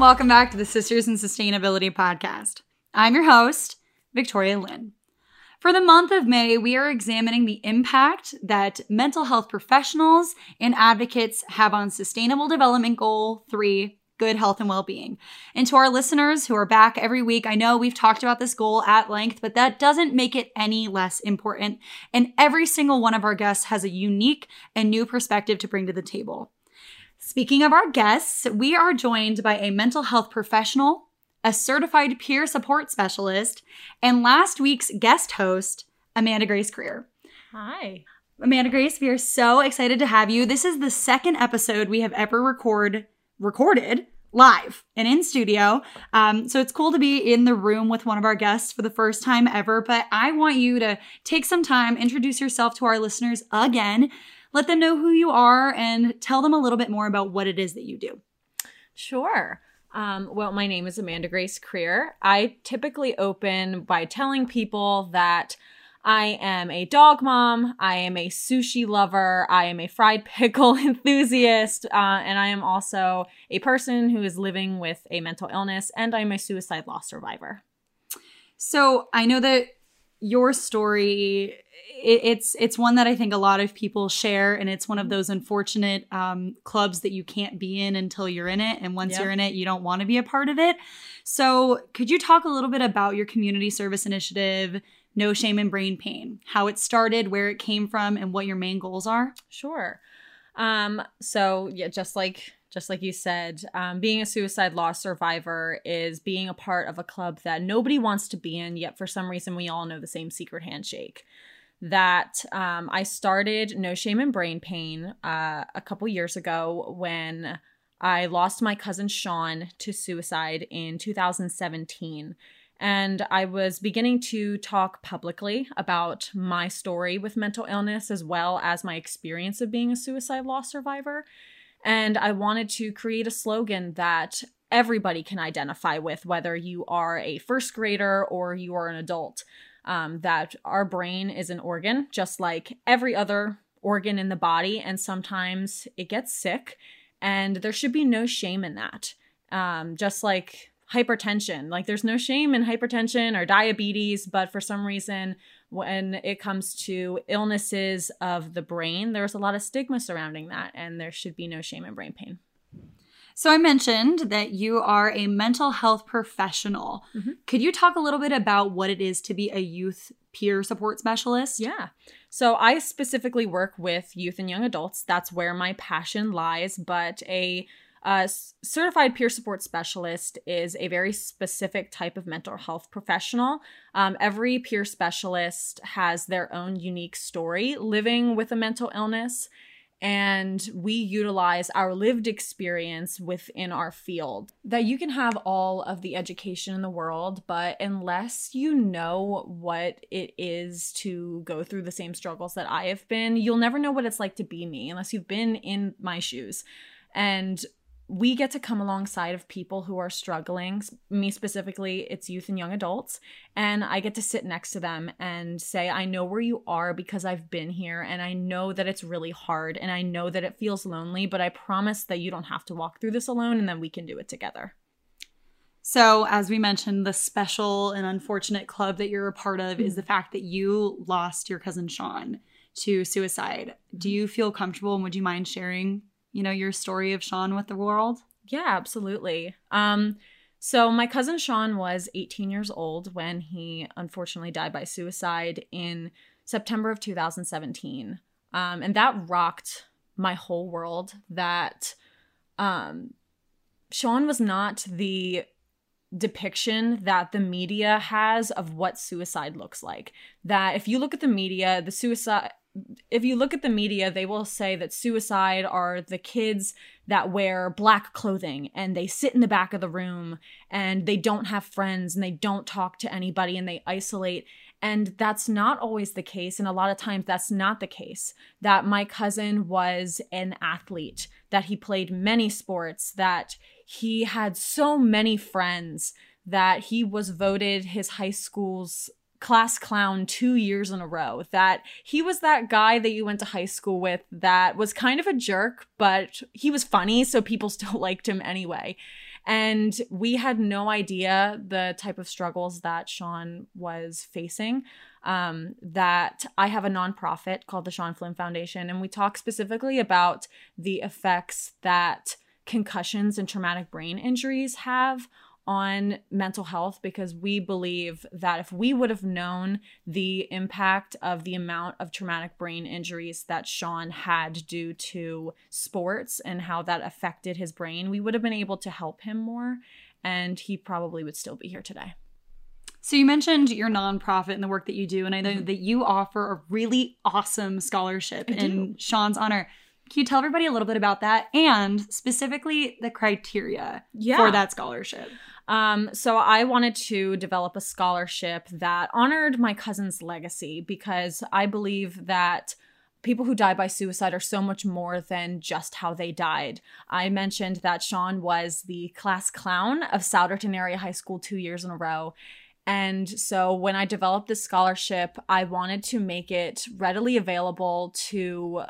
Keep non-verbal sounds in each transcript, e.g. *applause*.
Welcome back to the Sisters in Sustainability podcast. I'm your host, Victoria Lynn. For the month of May, we are examining the impact that mental health professionals and advocates have on Sustainable Development Goal 3 good health and well being. And to our listeners who are back every week, I know we've talked about this goal at length, but that doesn't make it any less important. And every single one of our guests has a unique and new perspective to bring to the table. Speaking of our guests, we are joined by a mental health professional, a certified peer support specialist, and last week's guest host, Amanda Grace Krier. Hi. Amanda Grace, we are so excited to have you. This is the second episode we have ever record recorded live and in studio. Um, so it's cool to be in the room with one of our guests for the first time ever. But I want you to take some time, introduce yourself to our listeners again, let them know who you are, and tell them a little bit more about what it is that you do. Sure. Um, well, my name is Amanda Grace Krier. I typically open by telling people that I am a dog mom. I am a sushi lover. I am a fried *laughs* pickle enthusiast. Uh, and I am also a person who is living with a mental illness, and I'm a suicide loss survivor. So I know that your story it, it's it's one that I think a lot of people share, and it's one of those unfortunate um, clubs that you can't be in until you're in it, and once Yep. you're in it, you don't want to be a part of it. So, could you talk a little bit about your community service initiative, No Shame in Brain Pain, how it started, where it came from, and what your main goals are? Sure. Um, so yeah, just like just like you said, um, being a suicide loss survivor is being a part of a club that nobody wants to be in, yet for some reason we all know the same secret handshake. That um, I started No Shame in Brain Pain uh, a couple years ago when I lost my cousin Sean to suicide in 2017. And I was beginning to talk publicly about my story with mental illness as well as my experience of being a suicide loss survivor. And I wanted to create a slogan that everybody can identify with, whether you are a first grader or you are an adult. Um, that our brain is an organ, just like every other organ in the body, and sometimes it gets sick, and there should be no shame in that. Um, just like hypertension, like there's no shame in hypertension or diabetes, but for some reason, when it comes to illnesses of the brain, there's a lot of stigma surrounding that, and there should be no shame in brain pain. So, I mentioned that you are a mental health professional. Mhm. Could you talk a little bit about what it is to be a youth peer support specialist? Yeah. So I specifically work with youth and young adults. That's where my passion lies. But a uh, s- certified peer support specialist is a very specific type of mental health professional. Um, every peer specialist has their own unique story living with a mental illness. And we utilize our lived experience within our field. That you can have all of the education in the world, but unless you know what it is to go through the same struggles that I have been, you'll never know what it's like to be me unless you've been in my shoes. And we get to come alongside of people who are struggling. Me specifically, it's youth and young adults. And I get to sit next to them and say, I know where you are because I've been here. And I know that it's really hard. And I know that it feels lonely. But I promise that you don't have to walk through this alone and then we can do it together. So, as we mentioned, the special and unfortunate club that you're a part of is the fact that you lost your cousin Sean to suicide. Do mm-hmm. you feel comfortable and would you mind sharing, you know, your story of Sean with the world? Yeah, absolutely. Um, so my cousin Sean was 18 years old when he unfortunately died by suicide in September of 2017. Um, and that rocked my whole world. That um, Sean was not the depiction that the media has of what suicide looks like. That if you look at the media, the suicide if you look at the media, they will say that suicide are the kids that wear black clothing and they sit in the back of the room and they don't have friends and they don't talk to anybody and they isolate. And that's not always the case. And a lot of times that's not the case. That my cousin was an athlete, that he played many sports, that he had so many friends, that he was voted his high school's class clown two years in a row. That he was that guy that you went to high school with that was kind of a jerk, but he was funny, so people *laughs* still liked him anyway. And we had no idea the type of struggles that Sean was facing. Um, that I have a nonprofit called the Sean Flynn Foundation, and we talk specifically about the effects that concussions and traumatic brain injuries have on mental health because we believe that if we would have known the impact of the amount of traumatic brain injuries that Sean had due to sports and how that affected his brain, we would have been able to help him more and he probably would still be here today. So you mentioned your nonprofit and the work that you do, and I know mm-hmm. that you offer a really awesome scholarship in Sean's honor. Can you tell everybody a little bit about that and specifically the criteria yeah. for that scholarship? Um, so I wanted to develop a scholarship that honored my cousin's legacy because I believe that people who die by suicide are so much more than just how they died. I mentioned that Sean was the class clown of Souderton Area High School two years in a row. And so when I developed this scholarship, I wanted to make it readily available to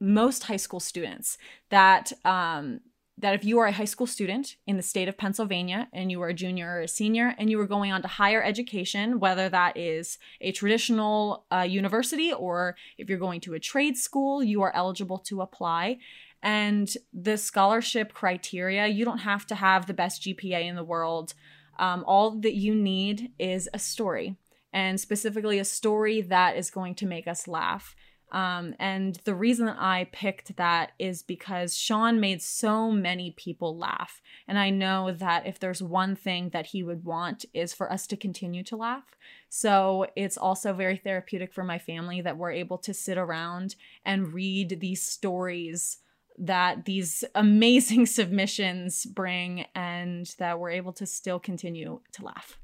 most high school students that um, that if you are a high school student in the state of Pennsylvania and you are a junior or a senior and you are going on to higher education, whether that is a traditional uh, university or if you're going to a trade school, you are eligible to apply. And the scholarship criteria, you don't have to have the best GPA in the world. Um, all that you need is a story, and specifically a story that is going to make us laugh. Um, and the reason I picked that is because Sean made so many people laugh. And I know that if there's one thing that he would want is for us to continue to laugh. So it's also very therapeutic for my family that we're able to sit around and read these stories that these amazing *laughs* submissions bring and that we're able to still continue to laugh.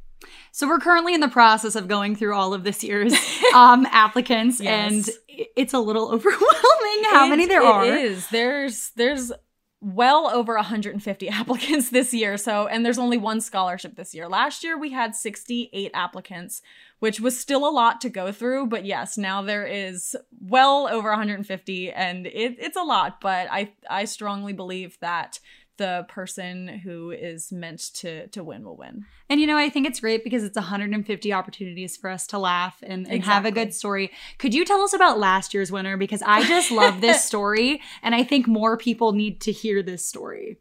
So we're currently in the process of going through all of this year's *laughs* um, applicants, yes. and it's a little *laughs* overwhelming how it, many there it are. It is. There's there's well over 150 *laughs* applicants this year. So, and there's only one scholarship this year. Last year we had 68 applicants, which was still a lot to go through. But yes, now there is well over 150, and it, it's a lot. But I I strongly believe that the person who is meant to to win will win. And you know, I think it's great because it's 150 opportunities for us to laugh and, and exactly. have a good story. Could you tell us about last year's winner? Because I just love this *laughs* story and I think more people need to hear this story.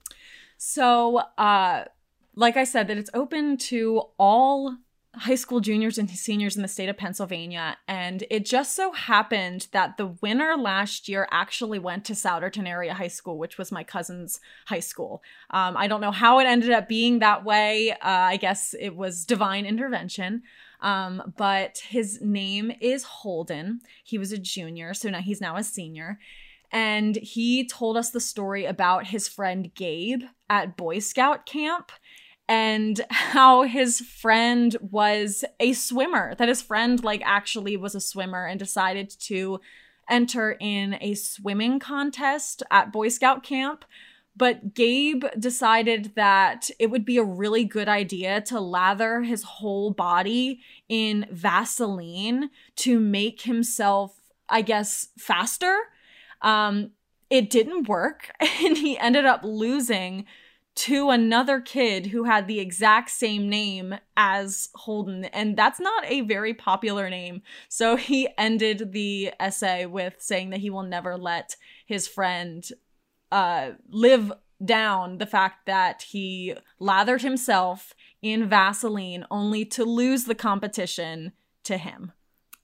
So uh like I said, that it's open to all high school juniors and seniors in the state of Pennsylvania. And it just so happened that the winner last year actually went to Souderton Area High School, which was my cousin's high school. Um, I don't know how it ended up being that way. Uh, I guess it was divine intervention. Um, but his name is Holden. He was a junior, so now he's now a senior. And he told us the story about his friend Gabe at Boy Scout camp and how his friend was a swimmer that his friend like actually was a swimmer and decided to enter in a swimming contest at boy scout camp but Gabe decided that it would be a really good idea to lather his whole body in Vaseline to make himself, I guess, faster. Um, it didn't work, *laughs* and he ended up losing to another kid who had the exact same name as Holden. And that's not a very popular name. So *laughs* he ended the essay with saying that he will never let his friend uh, live down the fact that he lathered himself in Vaseline only to lose the competition to him.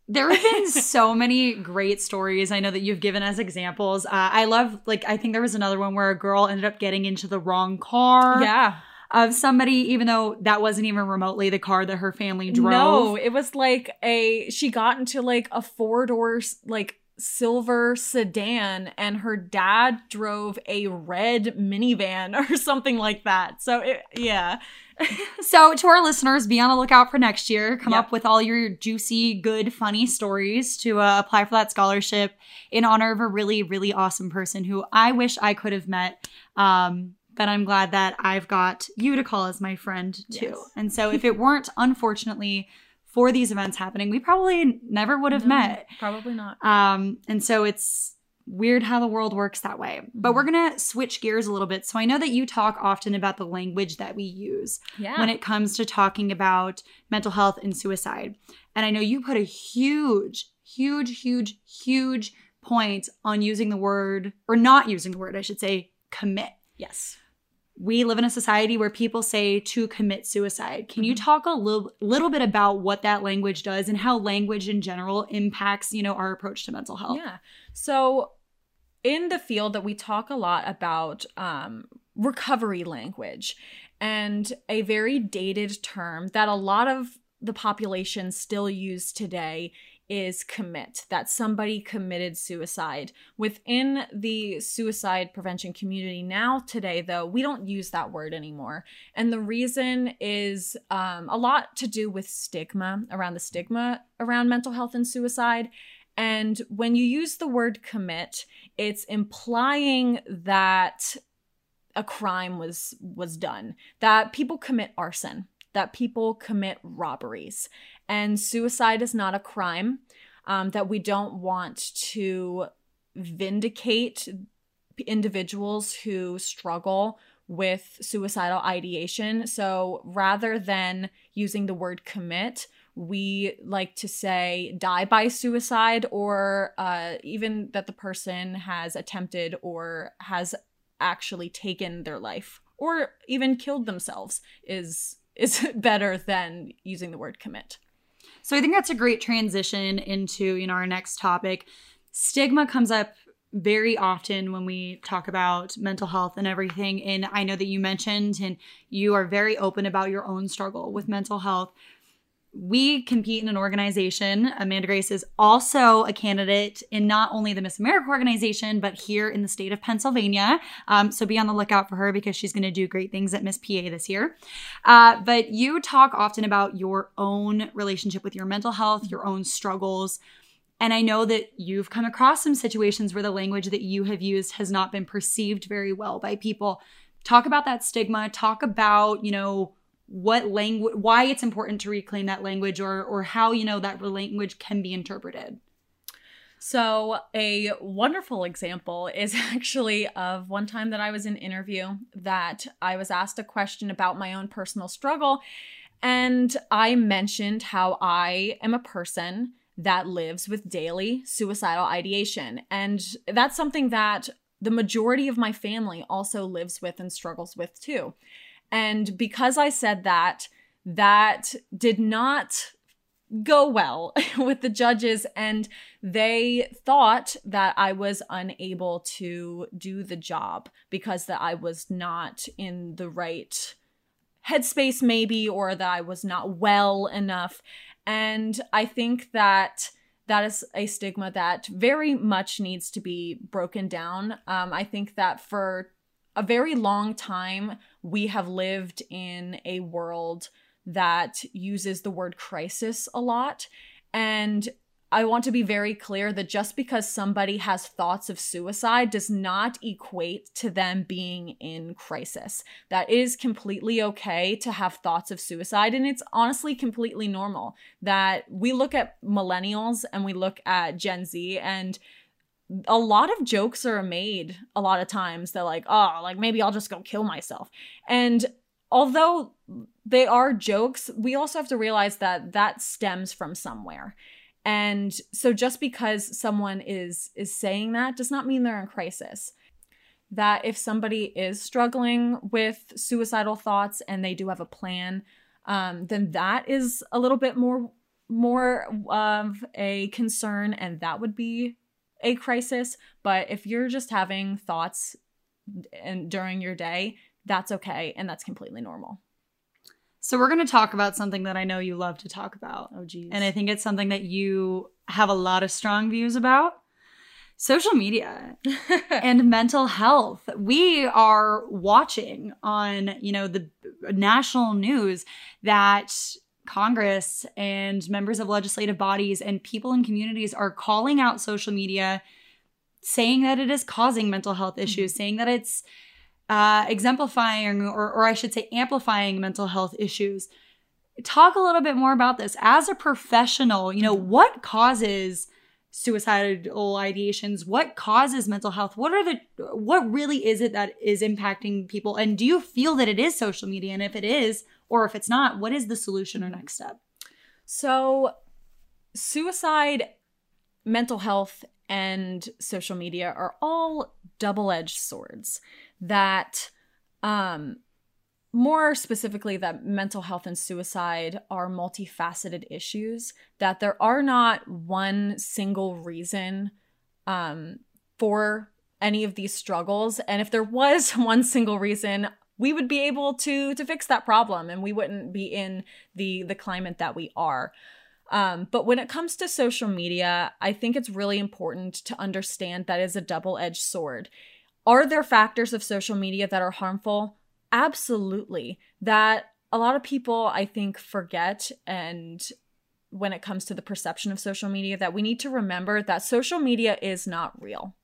There have been *laughs* so many great stories I know that you've given as examples. Uh, I love, like, I think there was another one where a girl ended up getting into the wrong car. Yeah. Of somebody, even though that wasn't even remotely the car that her family drove. No, it was like a, she got into like a four doors, like, silver sedan and her dad drove a red minivan *laughs* or something like that. So it, yeah. *laughs* so to our listeners, be on the lookout for next year. Come yep. up with all your juicy, good, funny stories to uh, apply for that scholarship in honor of a really, really awesome person who I wish I could have met. Um, but I'm glad that I've got you to call as my friend too. Yes. And so if it weren't, unfortunately, for these events happening, we probably never would have No, met. Probably not. Um, and so it's weird how the world works that way. But we're going to switch gears a little bit. So I know that you talk often about the language that we use Yeah. when it comes to talking about mental health and suicide. And I know you put a huge, huge, huge, huge point on using the word, or not using the word, I should say, commit. yes. We live in a society where people say to commit suicide. Can you Mhm. talk a little, little bit about what that language does and how language in general impacts, you know, our approach to mental health? Yeah. So in the field that we talk a lot about um, recovery language and a very dated term that a lot of the population still use today is commit that somebody committed suicide. Within the suicide prevention community now today though we don't use that word anymore. And the reason is um, a lot to do with stigma around the stigma around mental health and suicide. And when you use the word commit, it's implying that a crime was was done, that people commit arson, that people commit robberies, and suicide is not a crime. Um, that we don't want to vindicate individuals who struggle with suicidal ideation. So rather than using the word commit, we like to say die by suicide or uh, even that the person has attempted or has actually taken their life or even killed themselves is is *laughs* better than using the word commit. So I think that's a great transition into, you know, our next topic. Stigma comes up very often when we talk about mental health and everything. And I know that you mentioned and you are very open about your own struggle with mental health. We compete in an organization. Amanda Grace is also a candidate in not only the Miss America organization, but here in the state of Pennsylvania. Um, so be on the lookout for her because she's going to do great things at Miss PA this year. Uh, but you talk often about your own relationship with your mental health, your own struggles. And I know that you've come across some situations where the language that you have used has not been perceived very well by people. Talk about that stigma. Talk about, you know, what language, why it's important to reclaim that language or, or how, you know, that language can be interpreted. So, a wonderful example is *laughs* actually of one time that I was in interview that I was asked a question about my own personal struggle. And I mentioned how I am a person that lives with daily suicidal ideation. And that's something that the majority of my family also lives with and struggles with too. And because I said that, that did not go well *laughs* with the judges and they thought that I was unable to do the job because that I was not in the right headspace maybe or that I was not well enough. And I think that that is a stigma that very much needs to be broken down. Um, I think that for a very long time we have lived in a world that uses the word crisis a lot. And I want to be very clear that just because somebody has thoughts of suicide does not equate to them being in crisis. That is completely okay to have thoughts of suicide. And it's honestly completely normal that we look at millennials and we look at Gen Z and a lot of jokes are made a lot of times. They're like, oh, like maybe I'll just go kill myself. And although they are jokes, we also have to realize that that stems from somewhere. And so just because someone is is saying that does not mean they're in crisis. That if somebody is struggling with suicidal thoughts and they do have a plan, um, then that is a little bit more more of a concern, and that would be a crisis. But if you're just having thoughts and during your day, that's okay and that's completely normal. So we're going to talk about something that I know you love to talk about. Oh geez. And I think it's something that you have a lot of strong views about. Social media *laughs* and mental health. We are watching on, you know, the national news that Congress and members of legislative bodies and people in communities are calling out social media, saying that it is causing mental health issues, mm-hmm. saying that it's uh, exemplifying, or, or I should say, amplifying mental health issues. talk a little bit more about this as a professional. You know, what causes suicidal ideations what causes mental health? What are the what really is it that is impacting people? And do you feel that it is social media? And if it is or if it's not what is the solution or next step? So suicide mental health and social media are all double-edged swords that um more specifically that mental health and suicide are multifaceted issues that there are not one single reason um, for any of these struggles. And if there was *laughs* one single reason we would be able to to fix that problem and we wouldn't be in the the climate that we are. Um, but when it comes to social media i think it's really important to understand that is a double-edged sword. Are there factors of social media that are harmful Absolutely. That a lot of people, I think, forget and when it comes to the perception of social media that we need to remember that social media is not real.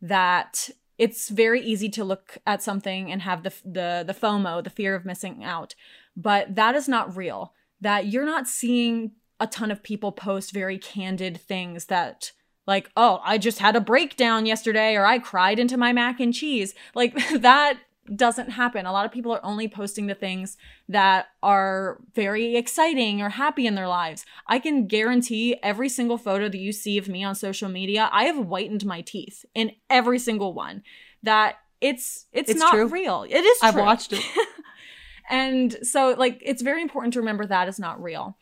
That it's very easy to look at something and have the the the FOMO, the fear of missing out, but that is not real. That you're not seeing a ton of people post very candid things that like, "Oh, I just had a breakdown yesterday or I cried into my mac and cheese." Like *laughs* that doesn't happen. A lot of people are only posting the things that are very exciting or happy in their lives. I can guarantee every single photo that you see of me on social media, I have whitened my teeth in every single one. That it's it's, it's not true. real. It is true. I've watched it. *laughs* and so like it's very important to remember that is not real.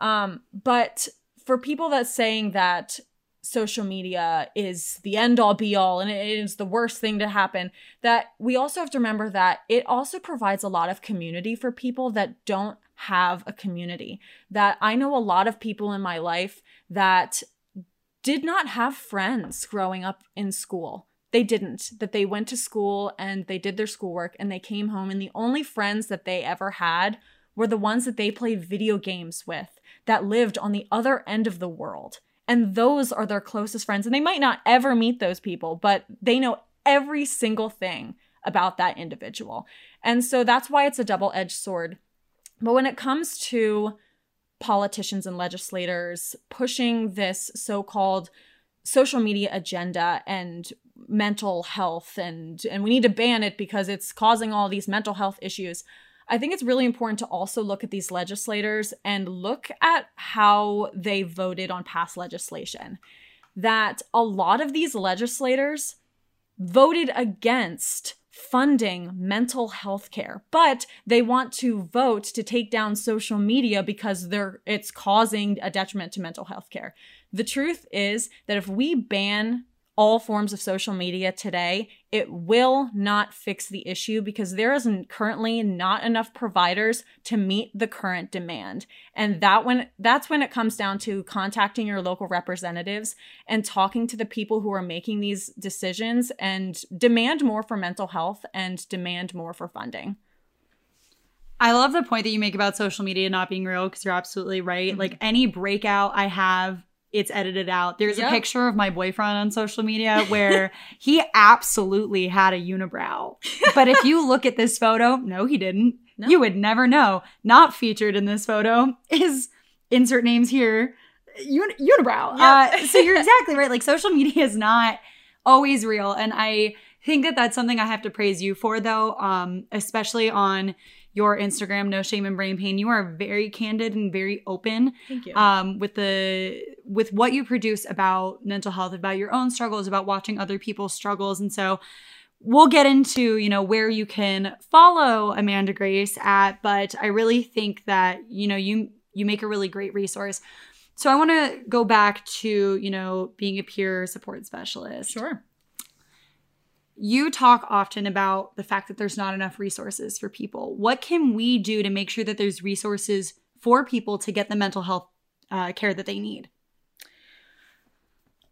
Um but for people that's saying that social media is the end all be all and it is the worst thing to happen that we also have to remember that it also provides a lot of community for people that don't have a community. That i know a lot of people in my life that did not have friends growing up in school. They didn't. That they went to school and they did their schoolwork and they came home and the only friends that they ever had were the ones that they played video games with that lived on the other end of the world and those are their closest friends. And they might not ever meet those people, but they know every single thing about that individual. And so that's why it's a double edged sword. But when it comes to politicians and legislators pushing this so called social media agenda and mental health and and we need to ban it because it's causing all these mental health issues I think it's really important to also look at these legislators and look at how they voted on past legislation. That a lot of these legislators voted against funding mental health care, but they want to vote to take down social media because they're it's causing a detriment to mental health care. The truth is that if we ban all forms of social media today, it will not fix the issue because there is currently not enough providers to meet the current demand. And that when that's when it comes down to contacting your local representatives and talking to the people who are making these decisions and demand more for mental health and demand more for funding. I love the point that you make about social media not being real because you're absolutely right. Mm-hmm. Like any breakout I have it's edited out. There's yep. a picture of my boyfriend on social media *laughs* where he absolutely had a unibrow. But if you look at this photo, no, he didn't. No. You would never know. Not featured in this photo is insert names here. Un- unibrow. Yep. Uh, so you're exactly right. Like social media is not always real, and I think that that's something I have to praise you for, though. Um, especially on your Instagram, No Shame and Brain Pain. You are very candid and very open. Thank you. Um, with the with what you produce about mental health, about your own struggles, about watching other people's struggles, and so we'll get into you know where you can follow Amanda Grace at. But I really think that you know you you make a really great resource. So I want to go back to you know being a peer support specialist. Sure you talk often about the fact that there's not enough resources for people. What can we do to make sure that there's resources for people to get the mental health uh, care that they need?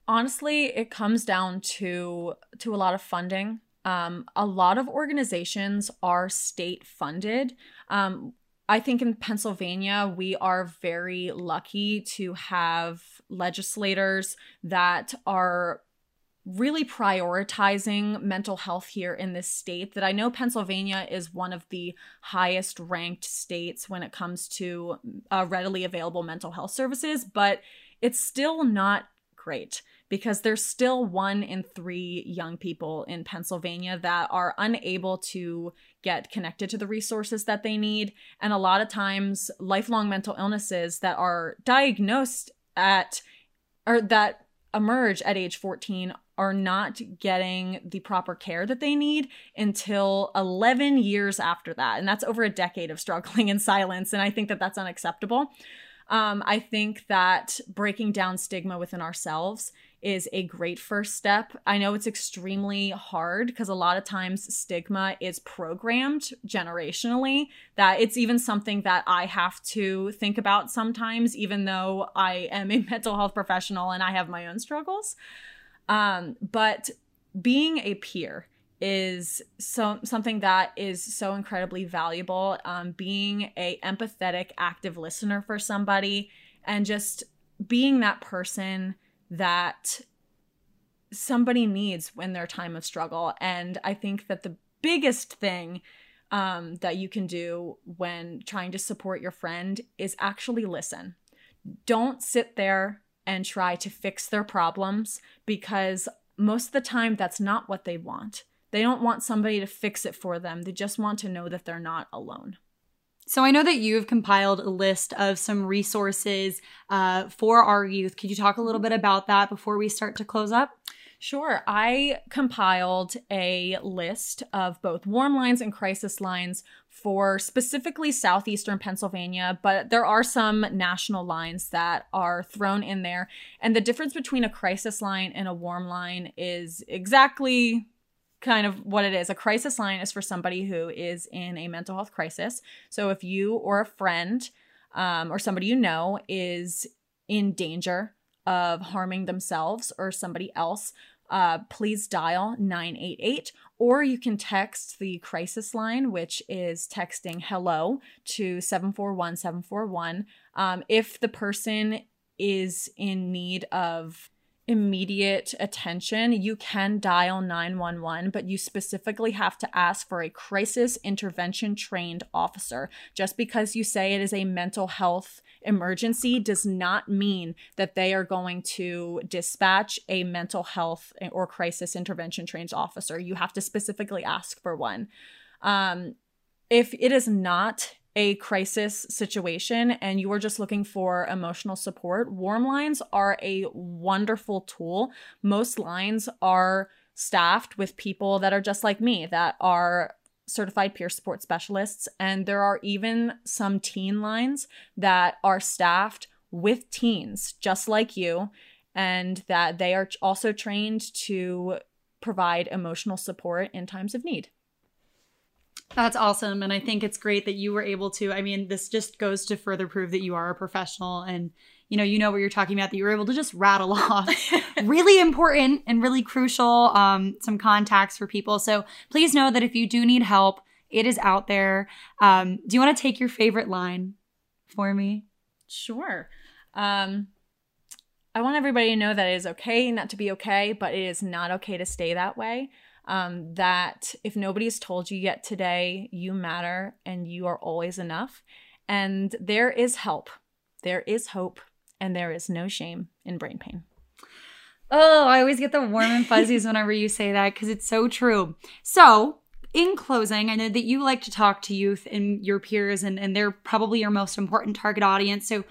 Honestly, it comes down to to a lot of funding. Um, a lot of organizations are state funded. Um, I think in Pennsylvania, we are very lucky to have legislators that are really prioritizing mental health here in this state that I know Pennsylvania is one of the highest ranked states when it comes to uh, readily available mental health services, but it's still not great because there's still one in three young people in Pennsylvania that are unable to get connected to the resources that they need. And a lot of times, lifelong mental illnesses that are diagnosed at or that emerge at age 14 are not getting the proper care that they need until 11 years after that. And that's over a decade of struggling in silence. And I think that that's unacceptable. Um, I think that breaking down stigma within ourselves is a great first step. I know it's extremely hard because a lot of times stigma is programmed generationally, that it's even something that I have to think about sometimes, even though I am a *laughs* mental health professional and I have my own struggles. Um, but being a peer is so something that is so incredibly valuable. Um, being a empathetic, active listener for somebody, and just being that person that somebody needs when their time of struggle. And I think that the biggest thing um, that you can do when trying to support your friend is actually listen. Don't sit there and try to fix their problems because most of the time that's not what they want. They don't want somebody to fix it for them. They just want to know that they're not alone. So I know that you've compiled a list of some resources uh, for our youth. Could you talk a little bit about that before we start to close up? Sure. I compiled a list of both warm lines and crisis lines for specifically southeastern Pennsylvania, but there are some national lines that are thrown in there. And the difference between a crisis line and a warm line is exactly kind of what it is. A crisis line is for somebody who is in a mental health crisis. So if you or a friend um, or somebody you know is in danger of harming themselves or somebody else, uh, please dial 988 or you can text the crisis line, which is texting hello to 741 741. Um, if the person is in need of immediate attention, you can dial 911, but you specifically have to ask for a crisis intervention trained officer. Just because you say it is a mental health emergency does not mean that they are going to dispatch a mental health or crisis intervention trained officer. You have to specifically ask for one. Um, if it is not a crisis situation and you are just looking for emotional support, warm lines are a wonderful tool. Most lines are staffed with people that are just like me, that are certified peer support specialists. And there are even some teen lines that are staffed with teens, just like you, and that they are also trained to provide emotional support in times of need. That's awesome. And I think it's great that you were able to. I mean, this just goes to further prove that you are a professional and you know, you know what you're talking about, that you were able to just rattle *laughs* off *laughs* really important and really crucial um, some contacts for people. So please know that if you do need help, it is out there. Um, do you want to take your favorite line for me? Sure. Um, I want everybody to know that it is okay not to be okay, but it is not okay to stay that way um, that if nobody's told you yet today, you matter and you are always enough. And there is help, there is hope, and there is no shame in brain pain. Oh, I always get the warm and fuzzies *laughs* whenever you say that because it's so true. So, in closing, I know that you like to talk to youth and your peers, and, and they're probably your most important target audience. So,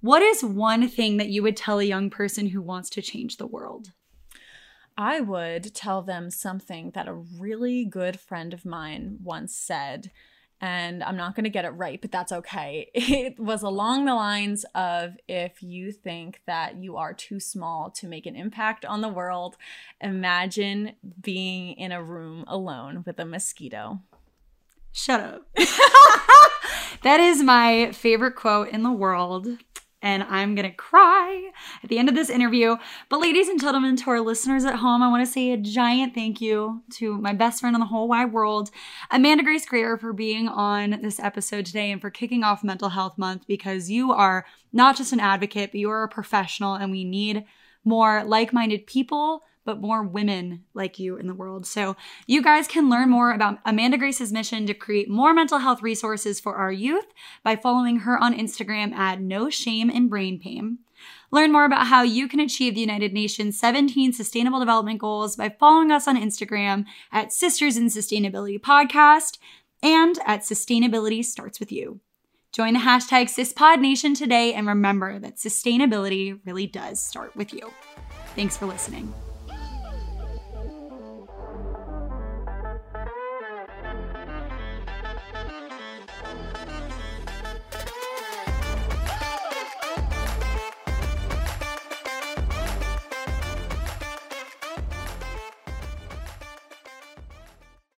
what is one thing that you would tell a young person who wants to change the world? I would tell them something that a really good friend of mine once said. And I'm not going to get it right, but that's okay. *laughs* It was along the lines of if you think that you are too small to make an impact on the world, imagine being in a room alone with a mosquito. Shut up. *laughs* that is my favorite quote in the world and I'm gonna cry at the end of this interview. But, ladies and gentlemen, to our listeners at home, I wanna say a giant thank you to my best friend in the whole wide world, Amanda Grace Krier, for being on this episode today and for kicking off Mental Health Month because you are not just an advocate, but you are a professional, and we need more like minded people but more women like you in the world. So you guys can learn more about Amanda Grace's mission to create more mental health resources for our youth by following her on Instagram at No Shame in Brain Pain. Learn more about how you can achieve the United Nations 17 Sustainable Development Goals by following us on Instagram at Sisters in Sustainability Podcast and at Sustainability Starts With You. Join the hashtag SisPodNation today and remember that sustainability really does start with you. Thanks for listening.